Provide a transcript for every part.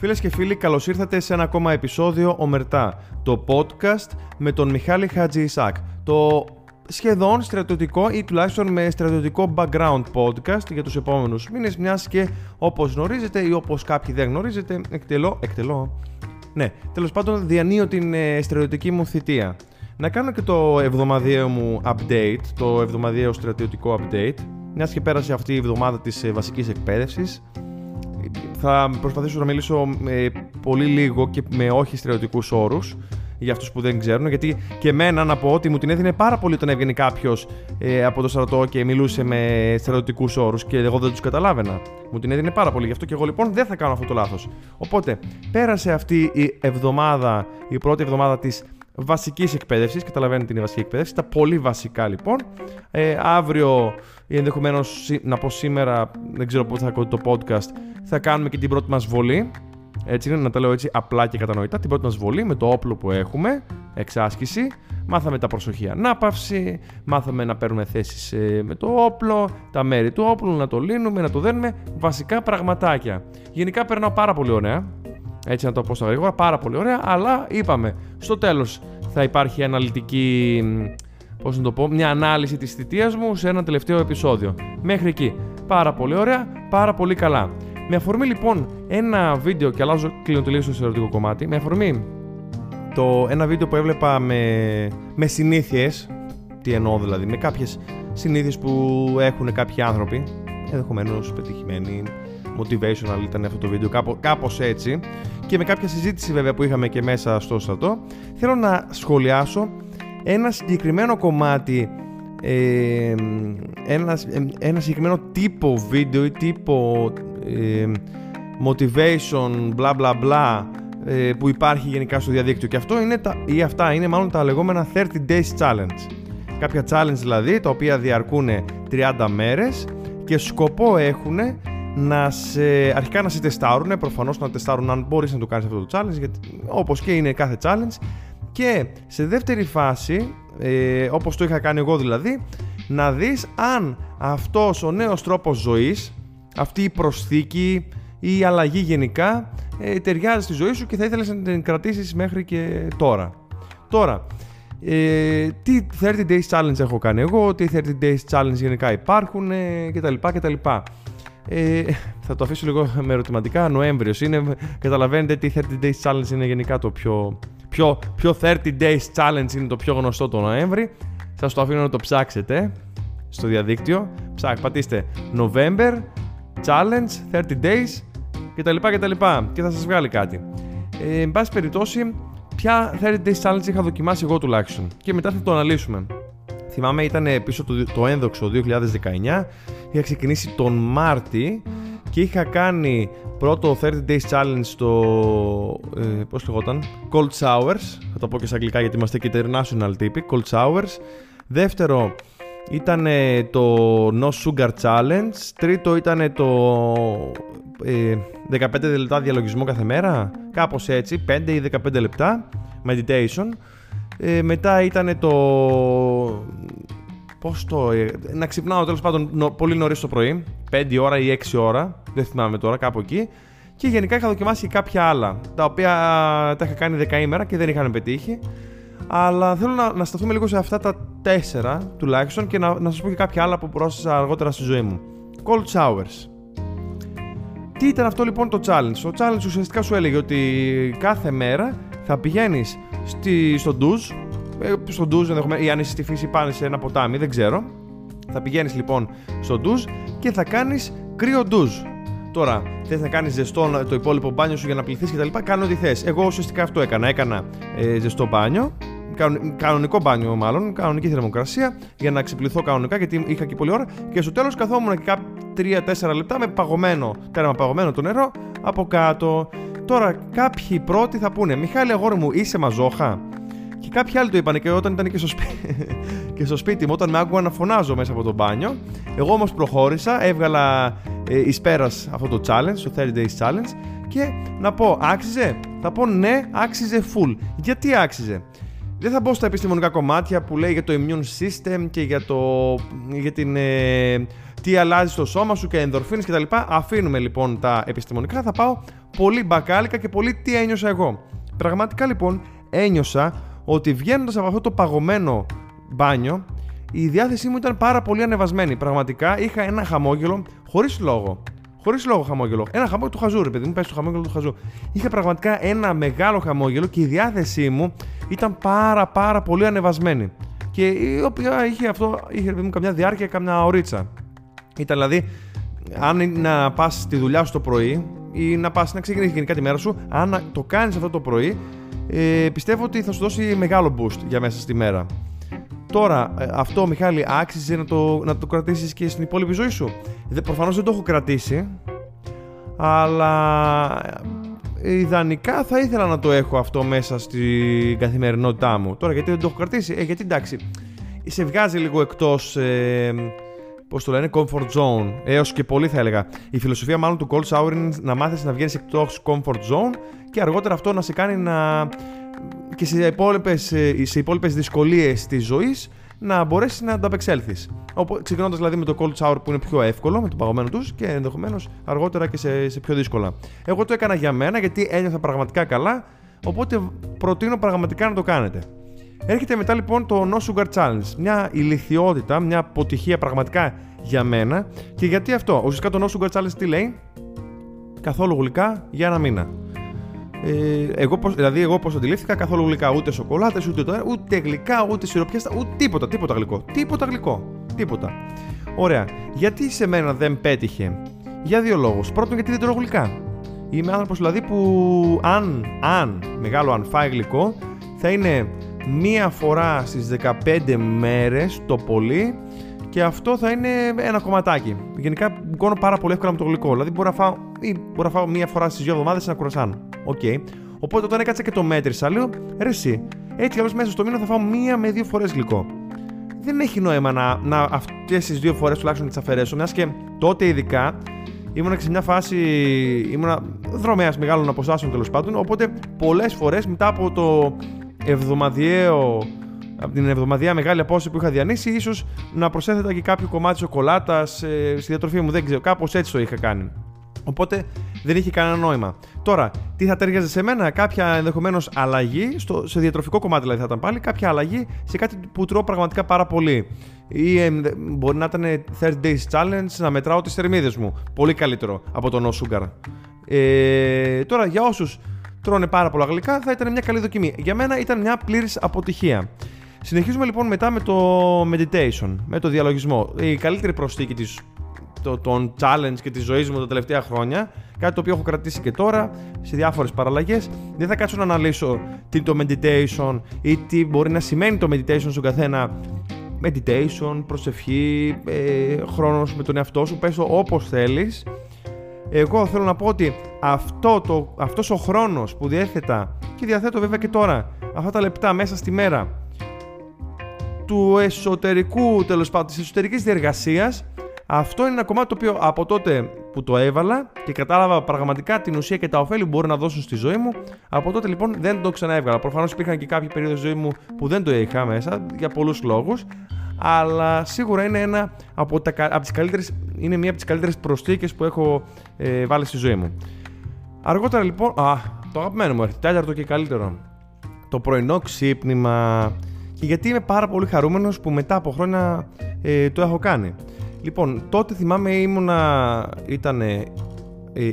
Φίλες και φίλοι, καλώς ήρθατε σε ένα ακόμα επεισόδιο Ομερτά, το podcast με τον Μιχάλη Χατζη Ισάκ. Το σχεδόν στρατιωτικό ή τουλάχιστον με στρατιωτικό background podcast για τους επόμενους μήνες μιας και όπως γνωρίζετε ή όπως κάποιοι δεν γνωρίζετε εκτελώ, εκτελώ, ναι, τέλος πάντων διανύω την ε, στρατιωτική μου θητεία. Να κάνω και το εβδομαδιαίο μου update, το εβδομαδιαίο στρατιωτικό update, μιας και πέρασε αυτή η εβδομάδα της ε, βασικής εκπαίδευσης. Θα προσπαθήσω να μιλήσω ε, πολύ λίγο και με όχι στρατιωτικούς όρους, για αυτούς που δεν ξέρουν. Γιατί και εμένα να πω ότι μου την έδινε πάρα πολύ όταν έβγαινε κάποιος ε, από το στρατό και μιλούσε με στρατιωτικού όρους και εγώ δεν τους καταλάβαινα. Μου την έδινε πάρα πολύ. Γι' αυτό και εγώ λοιπόν δεν θα κάνω αυτό το λάθος. Οπότε πέρασε αυτή η εβδομάδα, η πρώτη εβδομάδα της βασικής εκπαίδευσης. Καταλαβαίνετε την βασική εκπαίδευση. Τα πολύ βασικά λοιπόν. Ε, αύριο ή ενδεχομένως να πω σήμερα, δεν ξέρω πότε θα ακούτε το podcast, θα κάνουμε και την πρώτη μας βολή. Έτσι είναι, να τα λέω έτσι απλά και κατανοητά. Την πρώτη μας βολή με το όπλο που έχουμε, εξάσκηση. Μάθαμε τα προσοχή ανάπαυση, μάθαμε να παίρνουμε θέσεις ε, με το όπλο, τα μέρη του όπλου, να το λύνουμε, να το δένουμε. Βασικά πραγματάκια. Γενικά περνάω πάρα πολύ ωραία. Έτσι να το πω στα γρήγορα, πάρα πολύ ωραία. Αλλά είπαμε, στο τέλος θα υπάρχει αναλυτική. Πώς να το πω, μια ανάλυση της θητείας μου σε ένα τελευταίο επεισόδιο. Μέχρι εκεί. Πάρα πολύ ωραία, πάρα πολύ καλά. Με αφορμή λοιπόν ένα βίντεο και αλλάζω κλείνω τελείως στο ερωτικό κομμάτι. Με αφορμή το, ένα βίντεο που έβλεπα με, με συνήθειες. Τι εννοώ δηλαδή, με κάποιες συνήθειες που έχουν κάποιοι άνθρωποι. Ενδεχομένως πετυχημένοι, motivational ήταν αυτό το βίντεο, κάπω, κάπως έτσι. Και με κάποια συζήτηση βέβαια που είχαμε και μέσα στο στρατό, θέλω να σχολιάσω ένα συγκεκριμένο κομμάτι ε, ένα, ένα συγκεκριμένο τύπο βίντεο ή τύπο ε, motivation bla bla bla ε, που υπάρχει γενικά στο διαδίκτυο και αυτό είναι τα, ή αυτά είναι μάλλον τα λεγόμενα 30 days challenge κάποια challenge δηλαδή τα οποία διαρκούν 30 μέρες και σκοπό έχουν να σε, αρχικά να σε τεστάρουν προφανώς να τεστάρουν αν μπορείς να το κάνεις αυτό το challenge γιατί, όπως και είναι κάθε challenge και σε δεύτερη φάση ε, όπως το είχα κάνει εγώ δηλαδή να δεις αν αυτός ο νέος τρόπος ζωής αυτή η προσθήκη ή η αλλαγή γενικά ε, ταιριάζει στη ζωή σου και θα ήθελες να την κρατήσεις μέχρι και τώρα. Τώρα, ε, τι 30 days challenge έχω κάνει εγώ, τι 30 days challenge γενικά υπάρχουν ε, κτλ. κτλ. Ε, θα το αφήσω λίγο με ερωτηματικά. Νοέμβριος είναι. Καταλαβαίνετε τι 30 days challenge είναι γενικά το πιο. Ποιο, ποιο 30 days challenge είναι το πιο γνωστό το Νοέμβρη. Σας το αφήνω να το ψάξετε στο διαδίκτυο. Ψάχ, πατήστε November challenge, 30 days κτλ. κτλ. Και θα σας βγάλει κάτι. Ε, εν πάση περιπτώσει, ποια 30 days challenge είχα δοκιμάσει εγώ τουλάχιστον; Και μετά θα το αναλύσουμε. Θυμάμαι ήταν πίσω το, το ένδοξο 2019. Είχα ξεκινήσει τον Μάρτι και είχα κάνει πρώτο 30 days challenge στο. Ε, Πώς λεγόταν, Cold Showers. Θα το πω και σε αγγλικά γιατί είμαστε και international τύποι. Cold Showers. Δεύτερο ήταν το No Sugar Challenge. Τρίτο ήταν το ε, 15 λεπτά διαλογισμό κάθε μέρα. Κάπως έτσι, 5 ή 15 λεπτά meditation. Ε, μετά ήταν το... Πώς το... Ε, να ξυπνάω τέλος πάντων πολύ νωρίς το πρωί. 5 ώρα ή 6 ώρα. Δεν θυμάμαι τώρα, κάπου εκεί. Και γενικά είχα δοκιμάσει και κάποια άλλα. Τα οποία τα είχα κάνει 10 ημέρα και δεν είχαν πετύχει. Αλλά θέλω να, να σταθούμε λίγο σε αυτά τα τέσσερα τουλάχιστον και να, να σας πω και κάποια άλλα που πρόσθεσα αργότερα στη ζωή μου. Cold showers. Τι ήταν αυτό λοιπόν το challenge; Το challenge ουσιαστικά σου έλεγε ότι κάθε μέρα θα πηγαίνει στο ντουζ, ε, στο ντουζ ενδεχομένω, ή αν είσαι στη φύση πάνε σε ένα ποτάμι, δεν ξέρω. Θα πηγαίνεις λοιπόν στο ντουζ και θα κάνεις κρύο ντουζ. Τώρα, θες να κάνεις ζεστό το υπόλοιπο μπάνιο σου για να πληθείς κτλ. Κάνω ό,τι θες. Εγώ ουσιαστικά αυτό έκανα. Έκανα ε, ζεστό μπάνιο κανονικό μπάνιο μάλλον, κανονική θερμοκρασία για να ξυπληθώ κανονικά γιατί είχα και πολλή ώρα και στο τέλος καθόμουν και 3-4 λεπτά με παγωμένο, τέρμα παγωμένο το νερό από κάτω. Τώρα κάποιοι πρώτοι θα πούνε Μιχάλη αγόρι μου είσαι μαζόχα; Και κάποιοι άλλοι το είπαν και όταν ήταν και στο, σπίτι, και στο σπίτι μου, όταν με άκουγαν να φωνάζω μέσα από το μπάνιο. Εγώ όμως προχώρησα, έβγαλα ε, εις πέρας αυτό το challenge, το 30 days challenge και να πω άξιζε, θα πω ναι άξιζε full. Γιατί άξιζε; Δεν θα μπω στα επιστημονικά κομμάτια που λέει για το immune system και για, το, για την, ε, τι αλλάζει στο σώμα σου και ενδορφίνες κτλ. Αφήνουμε λοιπόν τα επιστημονικά, θα πάω πολύ μπακάλικα και πολύ τι ένιωσα εγώ. Πραγματικά λοιπόν ένιωσα ότι βγαίνοντας από αυτό το παγωμένο μπάνιο, η διάθεσή μου ήταν πάρα πολύ ανεβασμένη. Πραγματικά είχα ένα χαμόγελο χωρίς λόγο. Χωρίς λόγο χαμόγελο. Ένα χαμόγελο του χαζού, ρε παιδί μου, πες το χαμόγελο του χαζού. Είχα πραγματικά ένα μεγάλο χαμόγελο και η διάθεσή μου ήταν πάρα πάρα πολύ ανεβασμένη. Και η οποία είχε αυτό, είχε παιδί μου καμιά διάρκεια, καμιά ωρίτσα. Ήταν δηλαδή, αν να πας στη δουλειά σου το πρωί ή να πας να ξεκινήσεις γενικά τη μέρα σου, αν το κάνεις αυτό το πρωί, ε, πιστεύω ότι θα σου δώσει μεγάλο boost για μέσα στη μέρα. Τώρα, ε, αυτό Μιχάλη, άξιζε να το, να το κρατήσεις και στην υπόλοιπη ζωή σου; Προφανώς δεν το έχω κρατήσει, αλλά ε, ιδανικά θα ήθελα να το έχω αυτό μέσα στην καθημερινότητά μου. Τώρα, γιατί δεν το έχω κρατήσει, ε, γιατί εντάξει, σε βγάζει λίγο εκτός... Ε, Πώς το λένε, comfort zone. Έως και πολύ θα έλεγα. Η φιλοσοφία μάλλον του cold shower είναι να μάθεις να βγαίνεις εκτός comfort zone και αργότερα αυτό να σε κάνει να. και σε υπόλοιπες σε υπόλοιπες δυσκολίες της ζωής να μπορέσεις να ανταπεξέλθεις. Ξεκινώντας δηλαδή με το cold shower που είναι πιο εύκολο, με το παγωμένο τους και ενδεχομένως αργότερα και σε, σε πιο δύσκολα. Εγώ το έκανα για μένα γιατί ένιωθα πραγματικά καλά, οπότε προτείνω πραγματικά να το κάνετε. Έρχεται μετά λοιπόν το No Sugar Challenge. Μια ηλικιότητα, μια αποτυχία πραγματικά για μένα. Και γιατί αυτό; Ουσιαστικά το No Sugar Challenge τι λέει; Καθόλου γλυκά για ένα μήνα. Ε, εγώ, δηλαδή, εγώ πώς αντιλήφθηκα, καθόλου γλυκά. Ούτε σοκολάτες, ούτε, το, ούτε γλυκά, ούτε σιροπιάστα, ούτε τίποτα, τίποτα γλυκό. Τίποτα γλυκό. Τίποτα. Ωραία. Γιατί σε μένα δεν πέτυχε; Για δύο λόγους. Πρώτον, γιατί δεν τρώω γλυκά. Είμαι άνθρωπος δηλαδή που αν, αν, μεγάλο αν φάει γλυκό, θα είναι μία φορά στις 15 μέρες το πολύ και αυτό θα είναι ένα κομματάκι. Γενικά γκώνω πάρα πολύ εύκολα με το γλυκό. Δηλαδή μπορώ να φάω, ή μπορώ να φάω μία φορά στις δύο εβδομάδες ένα κρουασάν. OK. Okay. Οπότε όταν έκατσα και το μέτρησα, λέω ρε εσύ, έτσι κι αλλιώς μέσα στο μήνα θα φάω μία με δύο φορές γλυκό. Δεν έχει νόημα να, να αυτές τις δύο φορές τουλάχιστον να τις αφαιρέσω, μιας και τότε ειδικά ήμουν σε μια φάση. ήμουνα δρομέας μεγάλων αποστάσεων τέλος πάντων. Οπότε πολλές φορές μετά από το εβδομαδιαίο από την εβδομαδιαία μεγάλη απόσταση που είχα διανύσει, ίσως να προσέθετα και κάποιο κομμάτι σοκολάτας ε, στη διατροφή μου. Δεν ξέρω, κάπως έτσι το είχα κάνει. Οπότε δεν είχε κανένα νόημα. Τώρα, τι θα τέριαζε σε μένα, κάποια ενδεχομένως αλλαγή, στο, σε διατροφικό κομμάτι δηλαδή θα ήταν πάλι, κάποια αλλαγή σε κάτι που τρώω πραγματικά πάρα πολύ. Ή ε, μπορεί να ήταν 30 days challenge να μετράω τις θερμίδες μου. Πολύ καλύτερο από το no sugar. Ε, τώρα, για όσους τρώνε πάρα πολλά γλυκά, θα ήταν μια καλή δοκιμή. Για μένα ήταν μια πλήρης αποτυχία. Συνεχίζουμε λοιπόν μετά με το meditation, με το διαλογισμό. Η καλύτερη προσθήκη της, το, των challenge και της ζωής μου τα τελευταία χρόνια, κάτι το οποίο έχω κρατήσει και τώρα σε διάφορες παραλλαγές. Δεν θα κάτσω να αναλύσω τι το meditation ή τι μπορεί να σημαίνει το meditation στον καθένα. Meditation, προσευχή, ε, χρόνος με τον εαυτό σου, πες το όπως θέλεις εγώ θέλω να πω ότι αυτό το, αυτός ο χρόνος που διέθετα και διαθέτω βέβαια και τώρα αυτά τα λεπτά μέσα στη μέρα του εσωτερικού τέλος πάντων της εσωτερικής διεργασίας αυτό είναι ένα κομμάτι το οποίο από τότε που το έβαλα και κατάλαβα πραγματικά την ουσία και τα ωφέλη που μπορεί να δώσουν στη ζωή μου, από τότε λοιπόν δεν το ξαναέβγαλα. Προφανώς υπήρχαν και κάποιοι περίοδοι στη ζωή μου που δεν το είχα μέσα για πολλούς λόγους, αλλά σίγουρα είναι, ένα από τα, από τις καλύτερες, είναι μία από τις καλύτερες προσθήκες που έχω ε, βάλει στη ζωή μου. Αργότερα λοιπόν, α, το αγαπημένο μου έρχεται, τέταρτο και καλύτερο. Το πρωινό ξύπνημα. Και γιατί είμαι πάρα πολύ χαρούμενος που μετά από χρόνια ε, το έχω κάνει. Λοιπόν, τότε θυμάμαι ήμουνα, ήταν ε,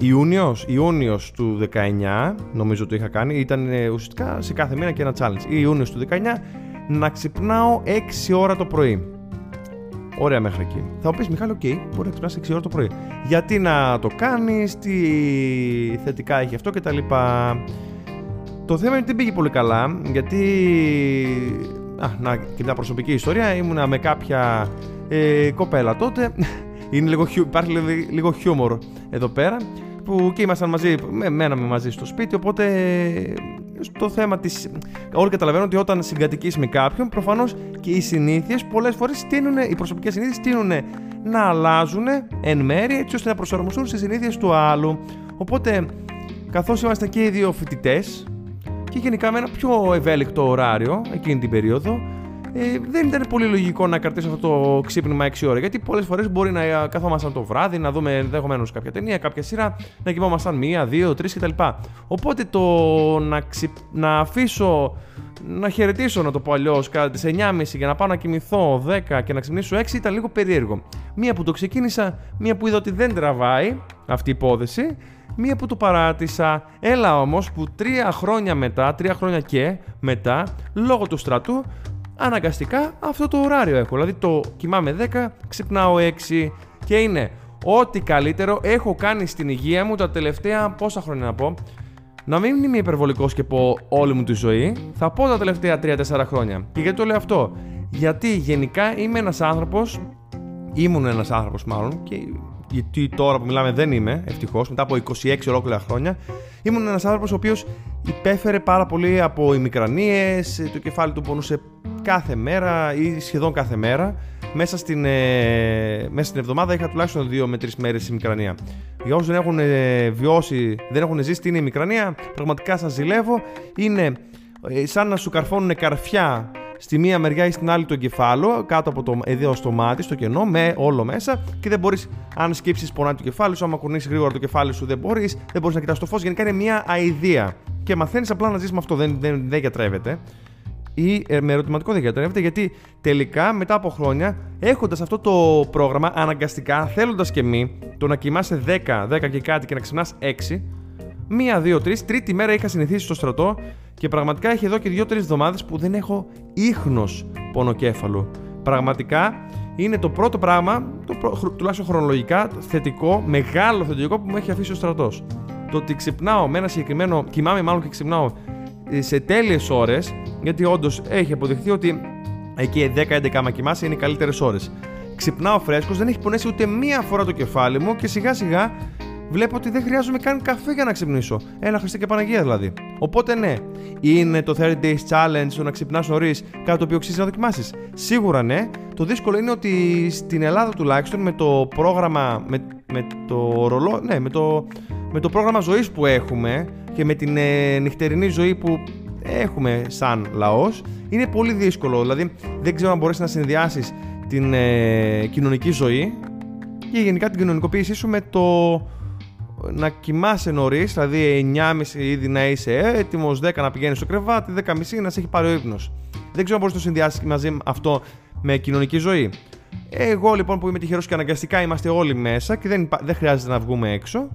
Ιούνιος, Ιούνιος του 19, νομίζω το είχα κάνει, ήταν ουσιαστικά σε κάθε μήνα και ένα challenge. Ιούνιος του 19 να ξυπνάω 6 ώρα το πρωί. Ωραία μέχρι εκεί. Θα μου πεις Μιχάλη, OK, okay, μπορεί να ξυπνάς 6 ώρα το πρωί. Γιατί να το κάνεις, τι θετικά έχει αυτό κτλ. Το θέμα είναι ότι δεν πήγε πολύ καλά, γιατί. Α, να, και μια προσωπική ιστορία. Ήμουνα με κάποια ε, κοπέλα τότε. Είναι λίγο, υπάρχει λίγο, λίγο χιούμορ εδώ πέρα. Που και ήμασταν μαζί, με, μέναμε μαζί στο σπίτι. Οπότε στο θέμα τη. Όλοι καταλαβαίνουν ότι όταν συγκατοικείς με κάποιον, προφανώς και οι συνήθειες πολλές φορές τείνουν, οι προσωπικές συνήθειες τείνουν να αλλάζουν εν μέρει έτσι ώστε να προσαρμοστούν στις συνήθειες του άλλου. Οπότε, καθώς ήμασταν και οι δύο φοιτητές και γενικά με ένα πιο ευέλικτο ωράριο εκείνη την περίοδο, ε, δεν ήταν πολύ λογικό να κρατήσω αυτό το ξύπνημα 6 ώρα. Γιατί πολλές φορές μπορεί να ε, καθόμασταν το βράδυ, να δούμε ενδεχομένως κάποια ταινία, κάποια σειρά, να κοιμόμασταν μία, δύο, τρεις κτλ. Οπότε το να, ξυ... να αφήσω να χαιρετήσω, να το πω αλλιώς, κατά τις 9.30 για να πάω να κοιμηθώ 10 και να ξυπνήσω 6 ήταν λίγο περίεργο. Μία που το ξεκίνησα, μία που είδα ότι δεν τραβάει αυτή η υπόθεση, μία που το παράτησα. Έλα όμως που τρία χρόνια μετά, τρία χρόνια και μετά, λόγω του στρατού, αναγκαστικά αυτό το ωράριο έχω. Δηλαδή το κοιμάμαι 10, ξυπνάω 6 και είναι ό,τι καλύτερο έχω κάνει στην υγεία μου τα τελευταία πόσα χρόνια να πω. Να μην είμαι υπερβολικός και πω όλη μου τη ζωή, θα πω τα τελευταία 3-4 χρόνια. Και γιατί το λέω αυτό, Γιατί γενικά είμαι ένας άνθρωπος, ήμουν ένας άνθρωπος μάλλον, και γιατί τώρα που μιλάμε δεν είμαι, ευτυχώς, μετά από 26 ολόκληρα χρόνια, ήμουν ένας άνθρωπος ο οποίος υπέφερε πάρα πολύ από ημικρανίες, το κεφάλι του πονούσε κάθε μέρα ή σχεδόν κάθε μέρα. Μέσα στην, ε, μέσα στην εβδομάδα είχα τουλάχιστον 2 με 3 μέρες ημικρανία. Για όσους δεν έχουν ε, βιώσει, δεν έχουν ζήσει τι είναι ημικρανία, πραγματικά σας ζηλεύω. Είναι ε, σαν να σου καρφώνουν καρφιά στη μία μεριά ή στην άλλη το κεφάλαιο, κάτω από το εδώ στο μάτι, στο κενό, με όλο μέσα και δεν μπορείς, αν σκύψεις, πονάει το κεφάλι σου, άμα κουνήσεις γρήγορα το κεφάλι σου, δεν μπορείς, δεν μπορείς να κοιτάς το φως. Γενικά είναι μια αηδία. Και μαθαίνεις απλά να ζεις με αυτό, δεν, δεν, δεν γιατρεύεται. Ή ε, με ερωτηματικό δεν γιατρεύεται, γιατί τελικά μετά από χρόνια, έχοντας αυτό το πρόγραμμα, αναγκαστικά, θέλοντας και μη, το να κοιμάσαι 10, 10 και κάτι και να ξυπνάς 6, μία, δύο, τρεις, τρίτη μέρα είχα συνηθίσει στο στρατό και πραγματικά έχει εδώ και δύο-τρεις εβδομάδες που δεν έχω ίχνος πονοκέφαλου. Πραγματικά είναι το πρώτο πράγμα, το προ... τουλάχιστον χρονολογικά, θετικό, μεγάλο θετικό που μου έχει αφήσει ο στρατός. Το ότι ξυπνάω με ένα συγκεκριμένο, κοιμάμαι μάλλον και ξυπνάω ε, σε τέλειες ώρες, γιατί όντως έχει αποδειχθεί ότι εκεί 10-11 άμα κοιμάσαι είναι οι καλύτερες ώρες. Ξυπνάω φρέσκος, δεν έχει πονέσει ούτε μία φορά το κεφάλι μου και σιγά σιγά βλέπω ότι δεν χρειάζομαι καν καφέ για να ξυπνήσω. Ένα Χριστέ και Παναγία δηλαδή. Οπότε ναι, είναι το 30 days challenge το να ξυπνάς νωρίς κάτι το οποίο αξίζει να δοκιμάσεις. Σίγουρα ναι. Το δύσκολο είναι ότι στην Ελλάδα τουλάχιστον με το πρόγραμμα, με, με το ρολό, ναι, με το, με το πρόγραμμα ζωής που έχουμε και με την ε, νυχτερινή ζωή που έχουμε σαν λαός είναι πολύ δύσκολο. Δηλαδή δεν ξέρω αν μπορέσει να συνδυάσεις την ε, κοινωνική ζωή και γενικά την κοινωνικοποίησή σου με το να κοιμάσαι νωρίς, δηλαδή 9.30 ήδη να είσαι έτοιμος, 10 να πηγαίνεις στο κρεβάτι, 10.30 να σε έχει πάρει ο ύπνος. Δεν ξέρω αν μπορεί να το συνδυάσει μαζί αυτό με κοινωνική ζωή. Εγώ λοιπόν που είμαι τυχερός και αναγκαστικά είμαστε όλοι μέσα και δεν, δεν χρειάζεται να βγούμε έξω.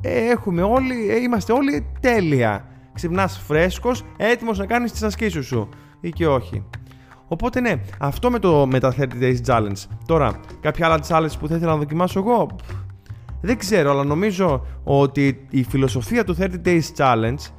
Ε, έχουμε όλοι, ε, είμαστε όλοι τέλεια. Ξυπνάς φρέσκος, έτοιμος να κάνεις τις ασκήσεις σου ή και όχι. Οπότε ναι, αυτό με, το, με τα 30 days challenge. Τώρα, κάποια άλλα challenge που θα ήθελα να δοκιμάσω εγώ, δεν ξέρω, αλλά νομίζω ότι η φιλοσοφία του 30 Days Challenge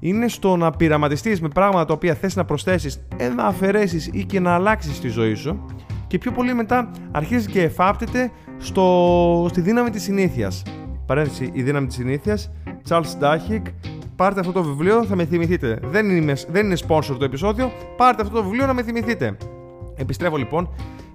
είναι στο να πειραματιστείς με πράγματα τα οποία θες να προσθέσεις, να αφαιρέσεις ή και να αλλάξεις τη ζωή σου. Και πιο πολύ μετά αρχίζεις και εφάπτεται στο, στη δύναμη της συνήθειας. Παρένθεση, η δύναμη της συνήθειας, Charles Duhigg. Πάρτε αυτό το βιβλίο, θα με θυμηθείτε. Δεν είναι, δεν είναι sponsor το επεισόδιο. Πάρτε αυτό το βιβλίο να με θυμηθείτε. Επιστρέφω λοιπόν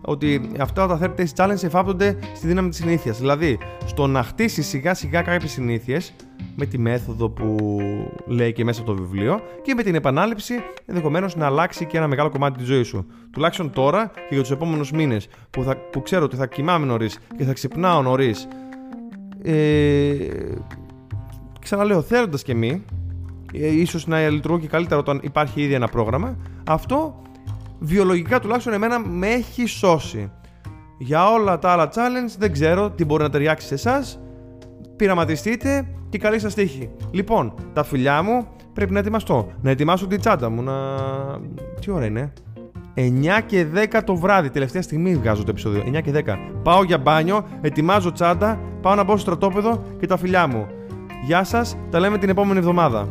ότι αυτά τα 30 days challenge εφάπτονται στη δύναμη της συνήθειας. Δηλαδή, στο να χτίσεις σιγά σιγά κάποιες συνήθειες με τη μέθοδο που λέει και μέσα από το βιβλίο και με την επανάληψη ενδεχομένως να αλλάξει και ένα μεγάλο κομμάτι της ζωής σου. Τουλάχιστον τώρα και για τους επόμενους μήνες που, που ξέρω ότι θα κοιμάμαι νωρίς και θα ξυπνάω νωρίς. Ε, ξαναλέω, θέλοντας και μη, ε, ίσως να λειτουργώ και καλύτερα όταν υπάρχει ήδη ένα πρόγραμμα, αυτό βιολογικά τουλάχιστον εμένα με έχει σώσει. Για όλα τα άλλα challenge δεν ξέρω τι μπορεί να ταιριάξει σε εσάς. Πειραματιστείτε και καλή σας τύχη. Λοιπόν, τα φιλιά μου πρέπει να ετοιμαστώ. Να ετοιμάσω την τσάντα μου. Να. Τι ώρα είναι, 9 και 10 το βράδυ. Τελευταία στιγμή βγάζω το επεισόδιο. 9 και 10. Πάω για μπάνιο, ετοιμάζω τσάντα, πάω να μπω στο στρατόπεδο και τα φιλιά μου. Γεια σας, τα λέμε την επόμενη εβδομάδα.